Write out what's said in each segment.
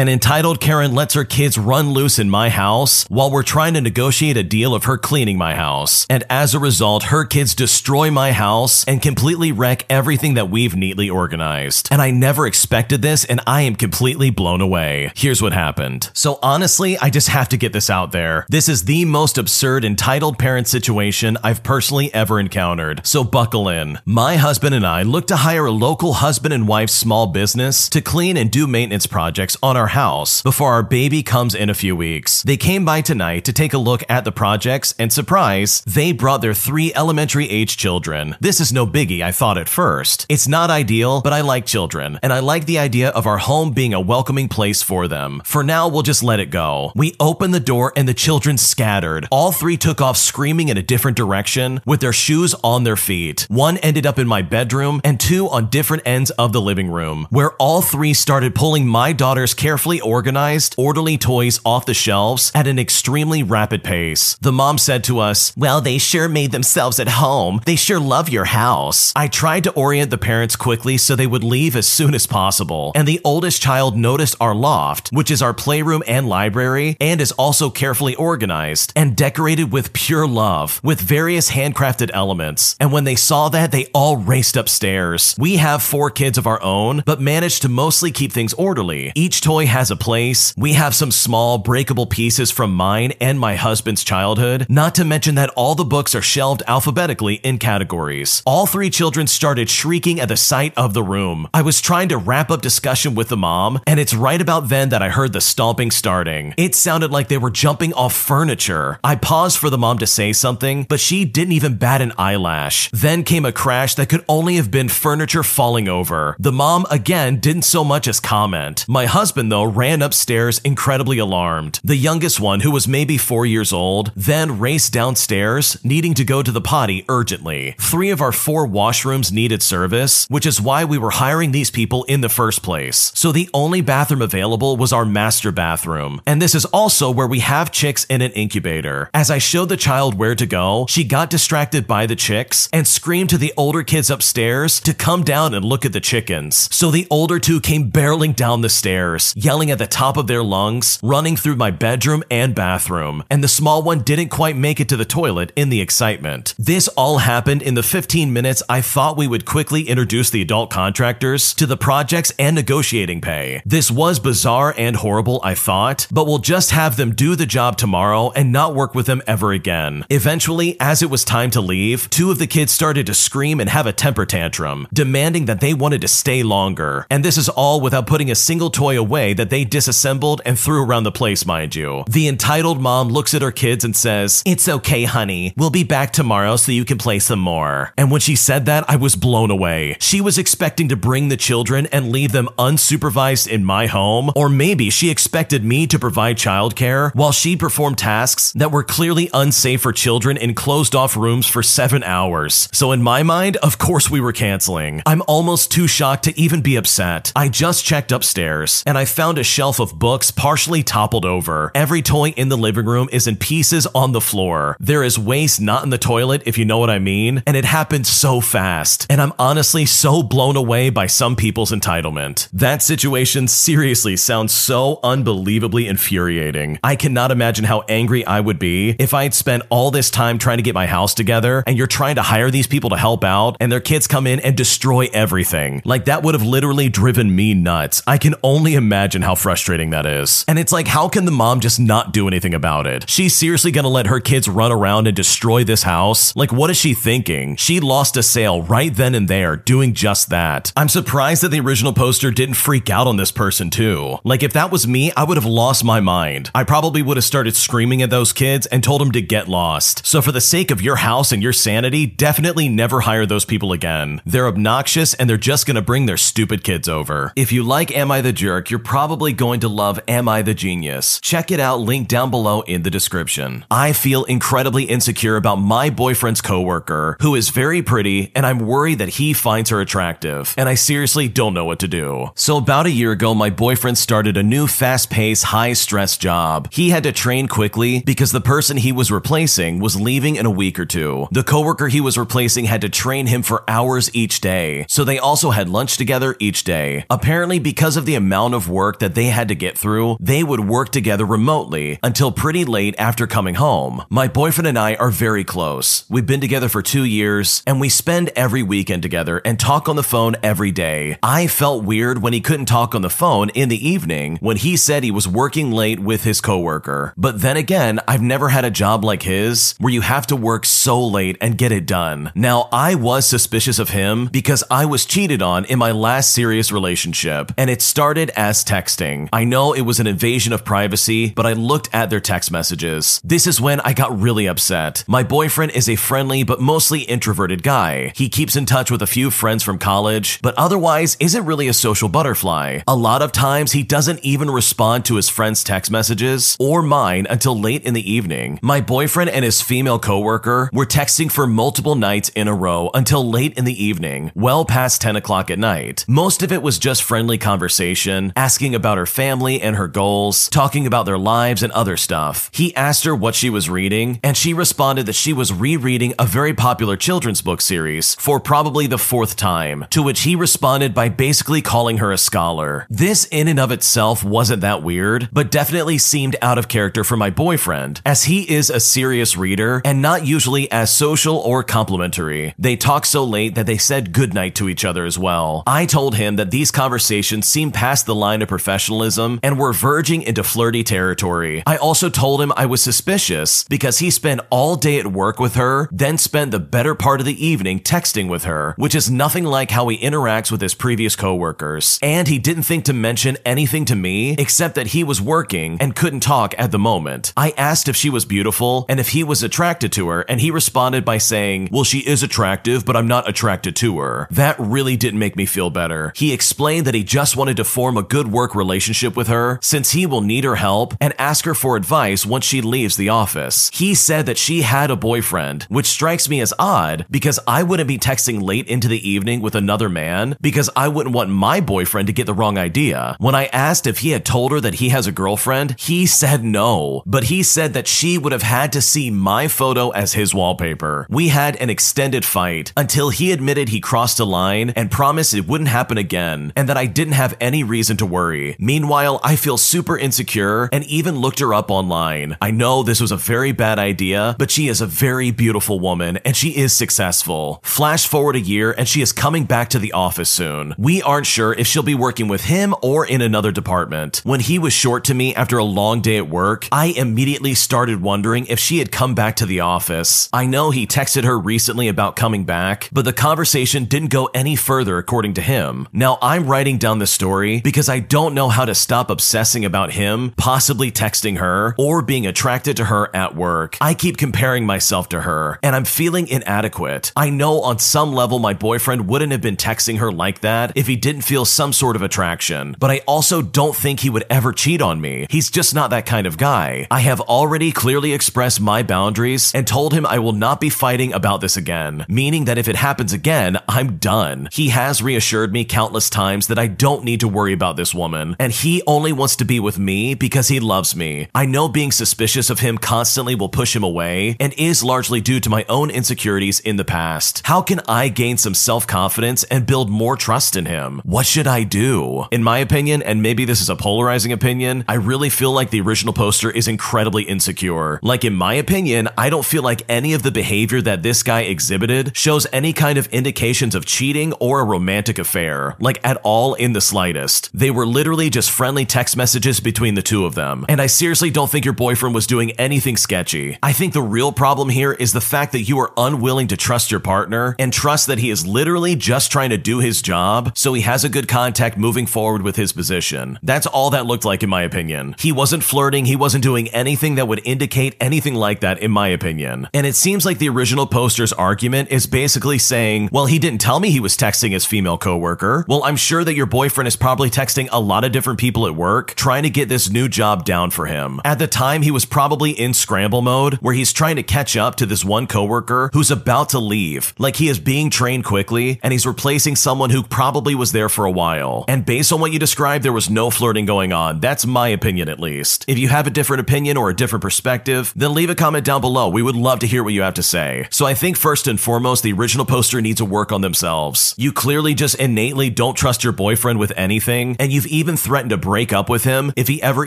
An entitled Karen lets her kids run loose in my house while we're trying to negotiate a deal of her cleaning my house. And as a result, her kids destroy my house and completely wreck everything that we've neatly organized. And I never expected this, and I am completely blown away. Here's what happened. So honestly, I just have to get this out there. This is the most absurd entitled parent situation I've personally ever encountered. So buckle in. My husband and I look to hire a local husband and wife small business to clean and do maintenance projects on our house before our baby comes in a few weeks. They came by tonight to take a look at the projects, and surprise, they brought their three elementary age children. This is no biggie, I thought at first. It's not ideal, but I like children, and I like the idea of our home being a welcoming place for them. For now, we'll just let it go. We opened the door and the children scattered. All three took off screaming in a different direction with their shoes on their feet. One ended up in my bedroom and two on different ends of the living room, where all three started pulling my daughter's carefully organized, orderly toys off the shelves at an extremely rapid pace. The mom said to us, Well, they sure made themselves at home. They sure love your house. I tried to orient the parents quickly so they would leave as soon as possible, and the oldest child noticed our loft, which is our playroom and library, and is also carefully organized and decorated with pure love, with various handcrafted elements. And when they saw that, they all raced upstairs. We have four kids of our own, but managed to mostly keep things orderly. Each toy has a place. We have some small, breakable pieces from mine and my husband's childhood, not to mention that all the books are shelved alphabetically in categories. All three children started shrieking at the sight of the room. I was trying to wrap up discussion with the mom, and it's right about then that I heard the stomping starting. It sounded like they were jumping off furniture. I paused for the mom to say something, but she didn't even bat an eyelash. Then came a crash that could only have been furniture falling over. The mom, again, didn't so much as comment. My husband, though, ran upstairs incredibly alarmed. The youngest one, who was maybe four years old, then raced downstairs, needing to go to the potty urgently. Three of our four washrooms needed service, which is why we were hiring these people in the first place. So the only bathroom available was our master bathroom. And this is also where we have chicks in an incubator. As I showed the child where to go, she got distracted by the chicks and screamed to the older kids upstairs to come down and look at the chickens. So the older two came barreling down the stairs, yelling at the top of their lungs, running through my bedroom and bathroom. And the small one didn't quite make it to the toilet in the excitement. This all happened in the 15 minutes I thought we would quickly introduce the adult contractors to the projects and negotiating pay. This was bizarre and horrible, I thought, but we'll just have them do the job tomorrow and not work with them ever again. Eventually, as it was time to leave, two of the kids started to scream and have a temper tantrum, demanding that they wanted to stay longer. And this is all without putting a single toy away that they disassembled and threw around the place, mind you. The entitled mom looks at her kids and says, It's okay, honey. We'll be back tomorrow so you can play some more. And when she said that, I was blown away. She was expecting to bring the children and leave them unsupervised in my home, or maybe she expected me to provide childcare while she performed tasks that were clearly unsafe for children in closed off rooms for seven hours. So in my mind, of course we were canceling. I'm almost too shocked to even be upset. I just checked upstairs and I found a shelf of books partially toppled over. Every toy in the living room is in pieces on the floor. There is waste not in the toilet, if you know what I mean, and it happened so fast. And I'm honestly so blown away by some people's entitlement. That situation seriously sounds so unbelievably infuriating. I cannot imagine how angry I would be if I had spent all this time trying to get my house together and you're trying to hire these people to help out and their kids come in and destroy everything. Like that would have literally driven me nuts. I can only imagine how frustrating that is. And it's like, how can the mom just not do anything about it? She's seriously gonna let her kids run around and destroy this house? Like, what is she thinking? She lost a sale right then and there doing just that. I'm surprised that the original poster didn't freak out on this person too. Like, if that was me, I would have lost my mind. I probably would have started screaming at those kids and told them to get lost. So, for the sake of your house and your sanity, definitely never hire those people again. They're obnoxious and they're just gonna bring their stupid kids over. If you like Am I the Jerk, you're probably going to love Am I the Genius. Check it out, link down below in the description. I feel incredibly insecure about my boyfriend's coworker, who is very pretty, and I'm worried that he finds her attractive, and I seriously don't know what to do. So, about a year ago, my boyfriend started a new fast paced, high stress job. He had to train quickly because the person he was replacing was leaving in a week or two. The coworker he was replacing had to train him for hours each day, so they also had lunch together each day. Apparently, because of the amount of work work that they had to get through, they would work together remotely until pretty late after coming home. My boyfriend and I are very close. We've been together for two years and we spend every weekend together and talk on the phone every day. I felt weird when he couldn't talk on the phone in the evening when he said he was working late with his coworker. But then again, I've never had a job like his where you have to work so late and get it done. Now, I was suspicious of him because I was cheated on in my last serious relationship, and it started as texting. I know it was an invasion of privacy, but I looked at their text messages. This is when I got really upset. My boyfriend is a friendly but mostly introverted guy. He keeps in touch with a few friends from college, but otherwise isn't really a social butterfly. A lot of times he doesn't even respond to his friends' text messages or mine until late in the evening. My boyfriend and his female coworker were texting for multiple nights in a row until late in the evening, well past 10 o'clock at night. Most of it was just friendly conversation, asking about her family and her goals, talking about their lives and other stuff. He asked her what she was reading, and she responded that she was rereading a very popular children's book series for probably the fourth time, to which he responded by basically calling her a scholar. This in and of itself wasn't that weird, but definitely seemed out of character for my boyfriend, as he is a serious reader and not usually as social or complimentary. They talked so late that they said goodnight to each other as well. I told him that these conversations seemed past the line of professionalism and were verging into flirty territory. I also told him I was suspicious because he spent all day at work with her, then spent the better part of the evening texting with her, which is nothing like how he interacts with his previous coworkers. And he didn't think to mention anything to me except that he was working and couldn't talk at the moment. I asked if she was beautiful and if he was attracted to her, and he responded by saying, Well, she is attractive, but I'm not attracted to her. That really didn't make me feel better. He explained that he just wanted to form a good work relationship with her since he will need her help and ask her for advice once she leaves the office. He said that she had a boyfriend, which strikes me as odd because I wouldn't be texting late into the evening with another man because I wouldn't want my boyfriend to get the wrong idea. When I asked if he had told her that he has a girlfriend, he said no, but he said that she would have had to see my photo as his wallpaper. We had an extended fight until he admitted he crossed a line and promised it wouldn't happen again and that I didn't have any reason to worry. Meanwhile, I feel super insecure and even looked her up online. I know this was a very bad idea, but she is a very beautiful woman and she is successful. Flash forward a year and she is coming back to the office soon. We aren't sure if she'll be working with him or in another department. When he was short to me after a long day at work, I immediately started wondering if she had come back to the office. I know he texted her recently about coming back, but the conversation didn't go any further according to him. Now I'm writing down the story because I don't know how to stop obsessing about him, possibly texting her, or being attracted to her at work. I keep comparing myself to her, and I'm feeling inadequate. I know on some level my boyfriend wouldn't have been texting her like that if he didn't feel some sort of attraction, but I also don't think he would ever cheat on me. He's just not that kind of guy. I have already clearly expressed my boundaries and told him I will not be fighting about this again, meaning that if it happens again, I'm done. He has reassured me countless times that I don't need to worry about this woman, and he only wants to be with me because he loves me. I know being suspicious of him constantly will push him away and is largely due to my own insecurities in the past. How can I gain some self confidence and build more trust in him? What should I do? In my opinion, and maybe this is a polarizing opinion, I really feel like the original poster is incredibly insecure. Like, in my opinion, I don't feel like any of the behavior that this guy exhibited shows any kind of indications of cheating or a romantic affair, like at all in the slightest. They were literally just friendly text messages between the two of them. And I seriously don't think your boyfriend was doing anything sketchy. I think the real problem here is the fact that you are unwilling to trust your partner and trust that he is literally just trying to do his job so he has a good contact moving forward with his position. That's all that looked like, in my opinion. He wasn't flirting, he wasn't doing anything that would indicate anything like that, in my opinion. And it seems like the original poster's argument is basically saying, well, he didn't tell me he was texting his female coworker. Well, I'm sure that your boyfriend is probably texting a lot of different people at work trying to get this new job down for him. At the time, he was probably in scramble mode where he's trying to catch up to this one coworker who's about to leave. Like he is being trained quickly and he's replacing someone who probably was there for a while. And based on what you described, there was no flirting going on. That's my opinion, at least. If you have a different opinion or a different perspective, then leave a comment down below. We would love to hear what you have to say. So I think first and foremost, the original poster needs to work on themselves. You clearly just innately don't trust your boyfriend with anything, and you've even threatened to break up with him if he ever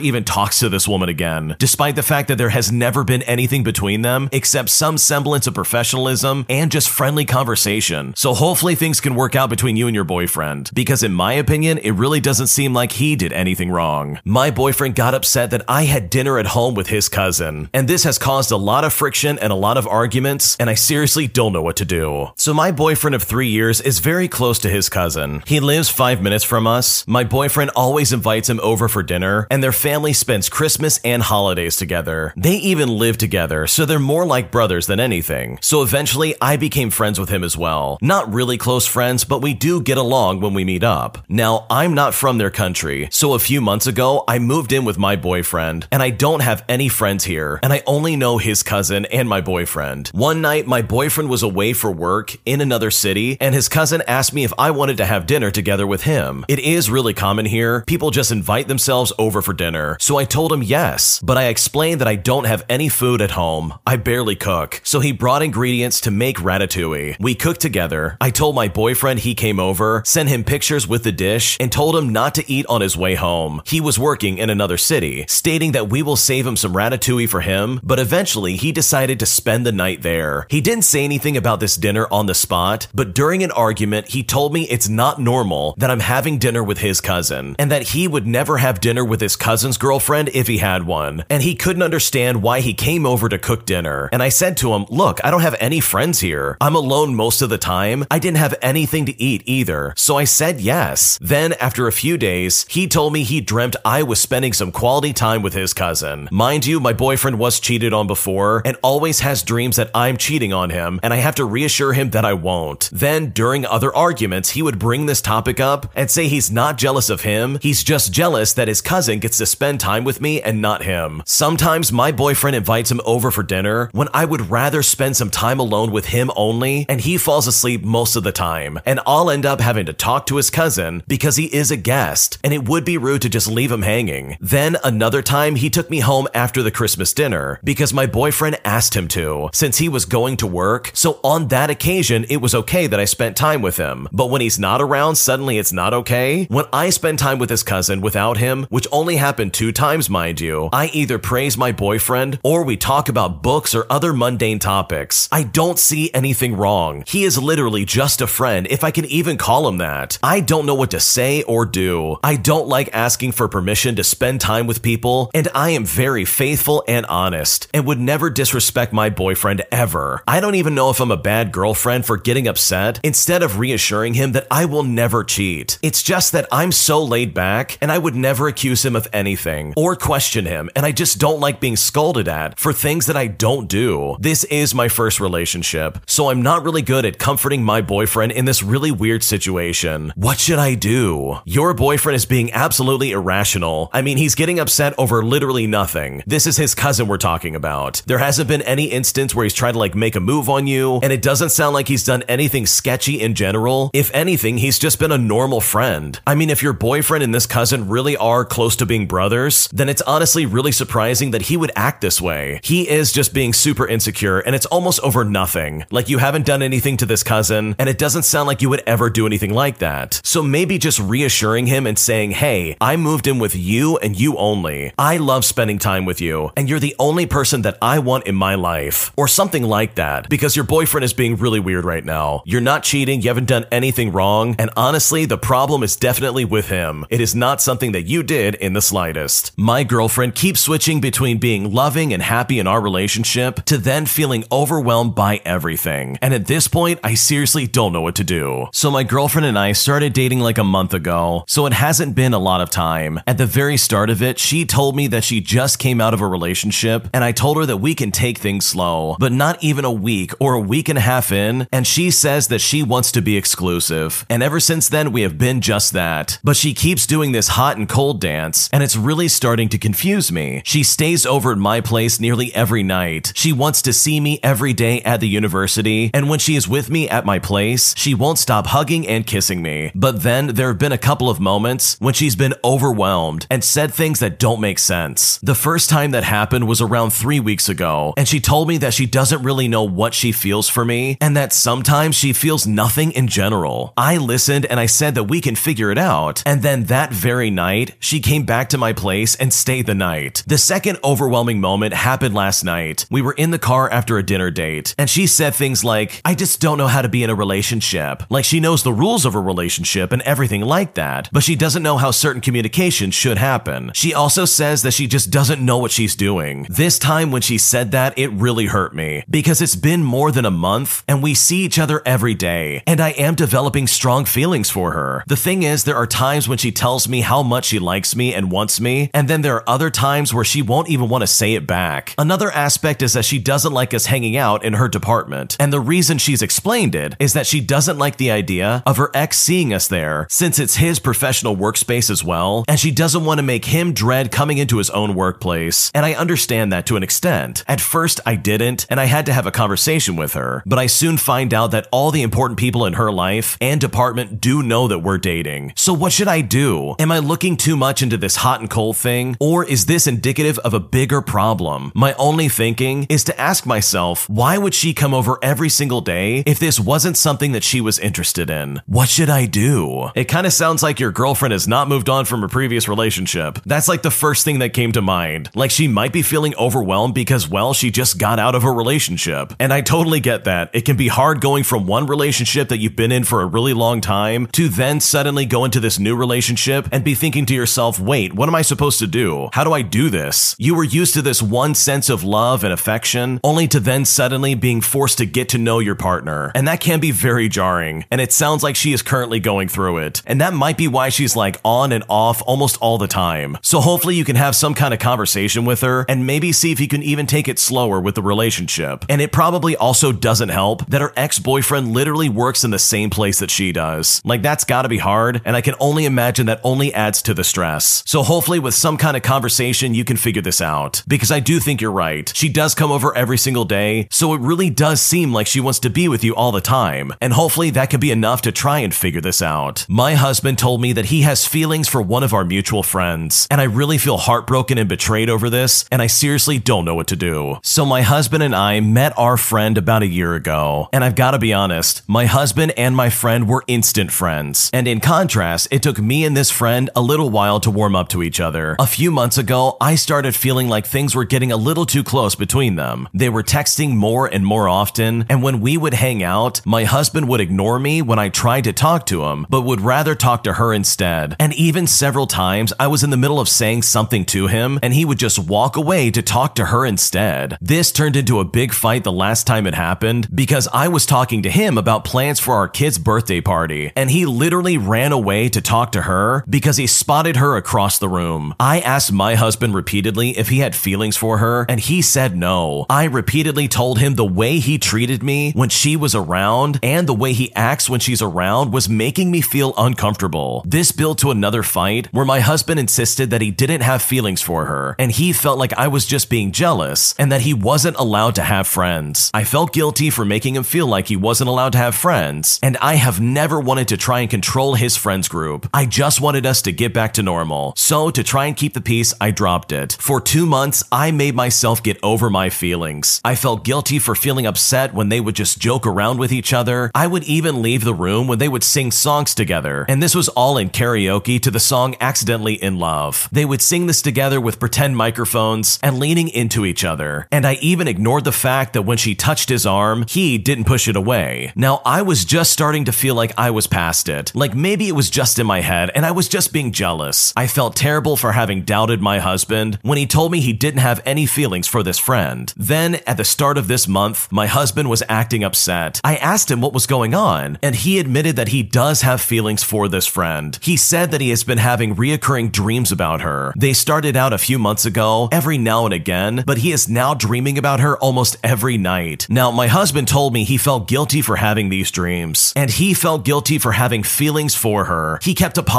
even talks to this woman again, despite the fact that there has never been anything between them except some semblance of professionalism and just friendly conversation. So hopefully things can work out between you and your boyfriend, because in my opinion, it really doesn't seem like he did anything wrong. My boyfriend got upset that I had dinner at home with his cousin, and this has caused a lot of friction and a lot of arguments, and I seriously don't know what to do. So my boyfriend of three years is very close to his cousin. He lives five minutes from us. My boyfriend always invites him over for dinner, and their family spends Christmas and holidays together. They even live together, so they're more like brothers than anything. So eventually, I became friends with him as well. Not really close friends, but we do get along when we meet up. Now, I'm not from their country, so a few months ago, I moved in with my boyfriend, and I don't have any friends here, and I only know his cousin and my boyfriend. One night, my boyfriend was away for work in another city, and his cousin asked me if I wanted to have dinner together with him. It is really common here. People just invite themselves over for dinner. So I told him yes, but I explained that I don't have any food at home. I barely cook. So he brought ingredients to make ratatouille. We cooked together. I told my boyfriend he came over, sent him pictures with the dish, and told him not to eat on his way home. He was working in another city, stating that we will save him some ratatouille for him, but eventually he decided to spend the night there. He didn't say anything about this dinner on the spot, but during an argument, he told me it's not normal that I'm having dinner with his cousin, and that he would never have dinner with his cousin's girlfriend if he had one, and he couldn't understand why he came over to cook dinner. And I said to him, Look, I don't have any friends here. I'm alone most of the time. I didn't have anything to eat either, so I said yes. Then, after a few days, he told me he dreamt I was spending some quality time with his cousin. Mind you, my boyfriend was cheated on before and always has dreams that I'm cheating on him, and I have to reassure him that I won't. Then, during other arguments, he would bring this topic up and say he's not jealous of him, he's just jealous that his cousin gets to spend time with me and not him. Sometimes my boyfriend invites him over for dinner when I would rather spend some time alone with him only, and he falls asleep most of the time, and I'll end up having to talk to his cousin because he is a guest, and it would be rude to just leave him hanging. Then another time, he took me home after the Christmas dinner because my boyfriend asked him to, since he was going to work. So on that occasion, it was okay that I spent time with him. But when he's not around, suddenly it's not okay. When I spend time with his cousin without him, which only happened two times, mind you, I either praise my boyfriend or we talk about books or other mundane topics. I don't see anything wrong. He is literally just a friend, if I can even call him that. I don't know what to say or do. I don't like asking for permission to spend time with people, and I am very faithful and honest, and would never disrespect my boyfriend ever. I don't even know if I'm a bad girlfriend for getting upset instead of reassuring him that I will never cheat. It's just that I'm so laid back, and I would never accuse him of anything or question him, and I just don't like being scolded at for things that I don't do. This is my first relationship, so I'm not really good at comforting my boyfriend in this really weird situation. What should I do? Your boyfriend is being absolutely irrational. I mean, he's getting upset over literally nothing. This is his cousin we're talking about. There hasn't been any instance where he's tried to like make a move on you, and it doesn't sound like he's done anything sketchy in general. If anything, he's just been a normal friend. I mean, if your boyfriend and this cousin really are close to being brothers, then it's honestly really surprising that he would act this way. He is just being super insecure, and it's almost over nothing. Like you haven't done anything to this cousin, and it doesn't sound like you would ever do anything like that. So maybe just reassuring him and saying, hey, I moved in with you and you only. I love spending time with you, and you're the only person that I want in my life. Or something like that, because your boyfriend is being really weird right now. You're not cheating, you haven't done anything wrong, and honestly, the problem is definitely with him. It is not something that you did in the slightest. My girlfriend keeps switching between being loving and happy in our relationship to then feeling overwhelmed by everything. And at this point, I seriously don't know what to do. So my girlfriend and I started dating like a month ago, so it hasn't been a lot of time. At the very start of it, she told me that she just came out of a relationship, and I told her that we can take things slow, but not even a week or a week and a half in, and she says that she wants to be exclusive. And ever since then, we have been just that. But she keeps doing this hot and cold dance, and it's really starting to confuse me. She stays over at my place nearly every night. She wants to see me every day at the university, and when she is with me at my place, she won't stop hugging and kissing me. But then there have been a couple of moments when she's been overwhelmed and said things that don't make sense. The first time that happened was around three weeks ago, and she told me that she doesn't really know what she feels for me, and that sometimes she feels nothing in general. I listened and I said that we can figure it out, and then then that very night, she came back to my place and stayed the night. The second overwhelming moment happened last night. We were in the car after a dinner date, and she said things like, I just don't know how to be in a relationship. Like she knows the rules of a relationship and everything like that, but she doesn't know how certain communication should happen. She also says that she just doesn't know what she's doing. This time when she said that, it really hurt me because it's been more than a month and we see each other every day, and I am developing strong feelings for her. The thing is, there are times when she tells me how much she likes me and wants me, and then there are other times where she won't even want to say it back. Another aspect is that she doesn't like us hanging out in her department, and the reason she's explained it is that she doesn't like the idea of her ex seeing us there, since it's his professional workspace as well, and she doesn't want to make him dread coming into his own workplace. And I understand that to an extent. At first, I didn't, and I had to have a conversation with her, but I soon find out that all the important people in her life and department do know that we're dating. So what should I do? Am I looking too much into this hot and cold thing, or is this indicative of a bigger problem? My only thinking is to ask myself, why would she come over every single day if this wasn't something that she was interested in? What should I do? It kind of sounds like your girlfriend has not moved on from a previous relationship. That's like the first thing that came to mind. Like she might be feeling overwhelmed because, well, she just got out of a relationship. And I totally get that. It can be hard going from one relationship that you've been in for a really long time to then suddenly go into this new relationship and be thinking to yourself, wait, what am I supposed to do? How do I do this? You were used to this one sense of love and affection, only to then suddenly being forced to get to know your partner. And that can be very jarring. And it sounds like she is currently going through it. And that might be why she's like on and off almost all the time. So hopefully you can have some kind of conversation with her and maybe see if you can even take it slower with the relationship. And it probably also doesn't help that her ex boyfriend literally works in the same place that she does. Like that's gotta be hard. And I can only imagine that only adds to the stress. So hopefully with some kind of conversation, you can figure this out. Because I do think you're right. She does come over every single day. So it really does seem like she wants to be with you all the time. And hopefully that could be enough to try and figure this out. My husband told me that he has feelings for one of our mutual friends. And I really feel heartbroken and betrayed over this. And I seriously don't know what to do. So my husband and I met our friend about a year ago. And I've got to be honest, my husband and my friend were instant friends. And in contrast, it took me and this friend a little while to warm up to each other. A few months ago, I started feeling like things were getting a little too close between them. They were texting more and more often, and when we would hang out, my husband would ignore me when I tried to talk to him, but would rather talk to her instead. And even several times, I was in the middle of saying something to him, and he would just walk away to talk to her instead. This turned into a big fight the last time it happened because I was talking to him about plans for our kid's birthday party, and he literally ran away to talk to her because he spotted her across the room. I asked my husband repeatedly if he had feelings for her, and he said no. I repeatedly told him the way he treated me when she was around and the way he acts when she's around was making me feel uncomfortable. This built to another fight where my husband insisted that he didn't have feelings for her, and he felt like I was just being jealous and that he wasn't allowed to have friends. I felt guilty for making him feel like he wasn't allowed to have friends, and I have never wanted to try and control his friends group. I just wanted us to get back to normal. So, to try and keep the peace, I dropped it. For two months, I made myself get over my feelings. I felt guilty for feeling upset when they would just joke around with each other. I would even leave the room when they would sing songs together, and this was all in karaoke to the song Accidentally in Love. They would sing this together with pretend microphones and leaning into each other. And I even ignored the fact that when she touched his arm, he didn't push it away. Now, I was just starting to feel like I was past it. Like maybe it was just in my head and I was just being jealous. I felt terrible for having doubted my husband when he told me he didn't have any feelings for this friend. Then, at the start of this month, my husband was acting upset. I asked him what was going on, and he admitted that he does have feelings for this friend. He said that he has been having reoccurring dreams about her. They started out a few months ago, every now and again, but he is now dreaming about her almost every night. Now, my husband told me he felt guilty for having these dreams, and he felt guilty for having feelings for her. He kept apologizing,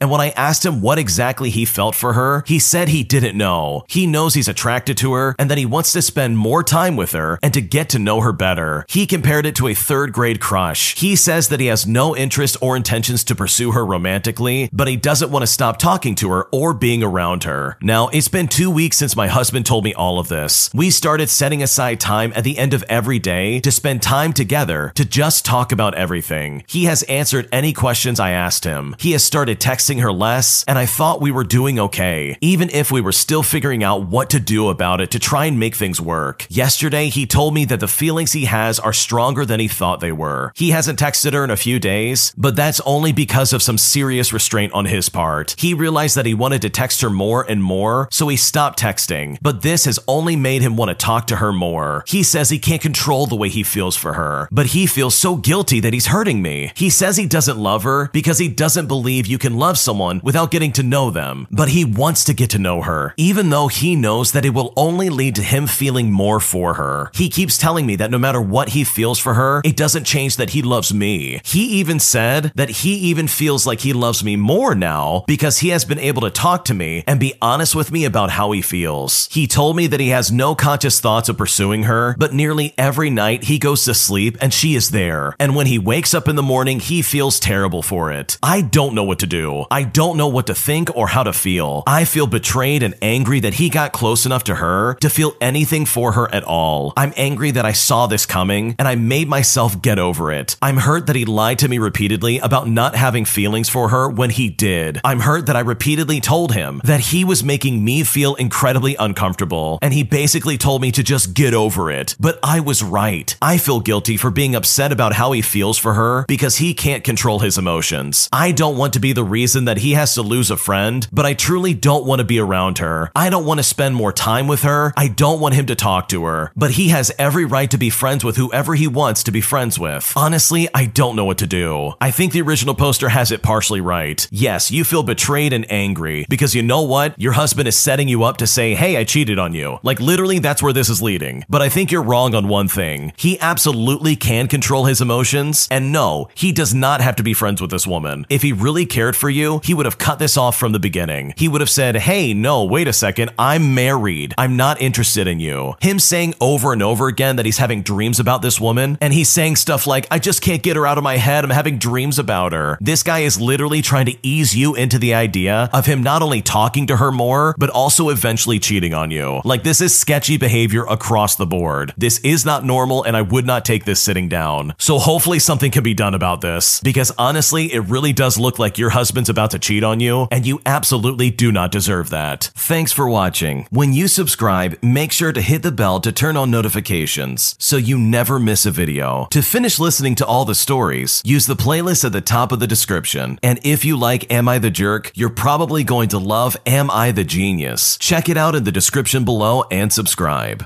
and when I asked him what exactly he felt for her, he said he didn't know. He knows he's attracted to her and that he wants to spend more time with her and to get to know her better. He compared it to a third grade crush. He says that he has no interest or intentions to pursue her romantically, but he doesn't want to stop talking to her or being around her. Now, it's been two weeks since my husband told me all of this. We started setting aside time at the end of every day to spend time together to just talk about everything. He has answered any questions I asked him. He has started texting her less, and I thought we were doing okay, even if we were still figuring out what to do about it to try and make things work. Yesterday, he told me that the feelings he has are stronger than he thought they were. He hasn't texted her in a few days, but that's only because of some serious restraint on his part. He realized that he wanted to text her more and more, so he stopped texting, but this has only made him want to talk to her more. He says he can't control the way he feels for her, but he feels so guilty that he's hurting me. He says he doesn't love her because he doesn't believe you can love someone without getting to know them, but he wants to get to know her, even though he knows that it will only lead to him feeling more for her. He keeps telling me that no matter what he feels for her, it doesn't change that he loves me. He even said that he even feels like he loves me more now because he has been able to talk to me and be honest with me about how he feels. He told me that he has no conscious thoughts of pursuing her, but nearly every night he goes to sleep and she is there. And when he wakes up in the morning, he feels terrible for it. I don't know what to do. I don't know what to think or how to feel. I feel betrayed and angry that he got close enough to her to feel anything for her at all. I'm angry that I saw this coming and I made myself get over it. I'm hurt that he lied to me repeatedly about not having feelings for her when he did. I'm hurt that I repeatedly told him that he was making me feel incredibly uncomfortable and he basically told me to just get over it. But I was right. I feel guilty for being upset about how he feels for her because he can't control his emotions. I don't want to be the reason that he has to lose a friend, but I truly don't want to be around her. I don't want to spend more time with her. I don't want him to talk to her. But he has every right to be friends with whoever he wants to be friends with. Honestly, I don't know what to do. I think the original poster has it partially right. Yes, you feel betrayed and angry because you know what? Your husband is setting you up to say, hey, I cheated on you. Like literally, that's where this is leading. But I think you're wrong on one thing. He absolutely can control his emotions. And no, he does not have to be friends with this woman. If he really cared for you, he would have cut this off from the beginning. He would have said, hey, no, wait a second. I'm married. I'm not interested in you. Him saying over and over again that he's having dreams about this woman, and he's saying stuff like, I just can't get her out of my head. I'm having dreams about her. This guy is literally trying to ease you into the idea of him not only talking to her more, but also eventually cheating on you. Like, this is sketchy behavior across the board. This is not normal, and I would not take this sitting down. So, hopefully, something can be done about this, because honestly, it really does look like your husband's about to cheat on you, and you absolutely do not deserve that. Thanks for watching. When you subscribe, make sure to hit the bell to turn on notifications so you never miss a video. To finish listening to all the stories, use the playlist at the top of the description. And if you like Am I the Jerk, you're probably going to love Am I the Genius. Check it out in the description below and subscribe.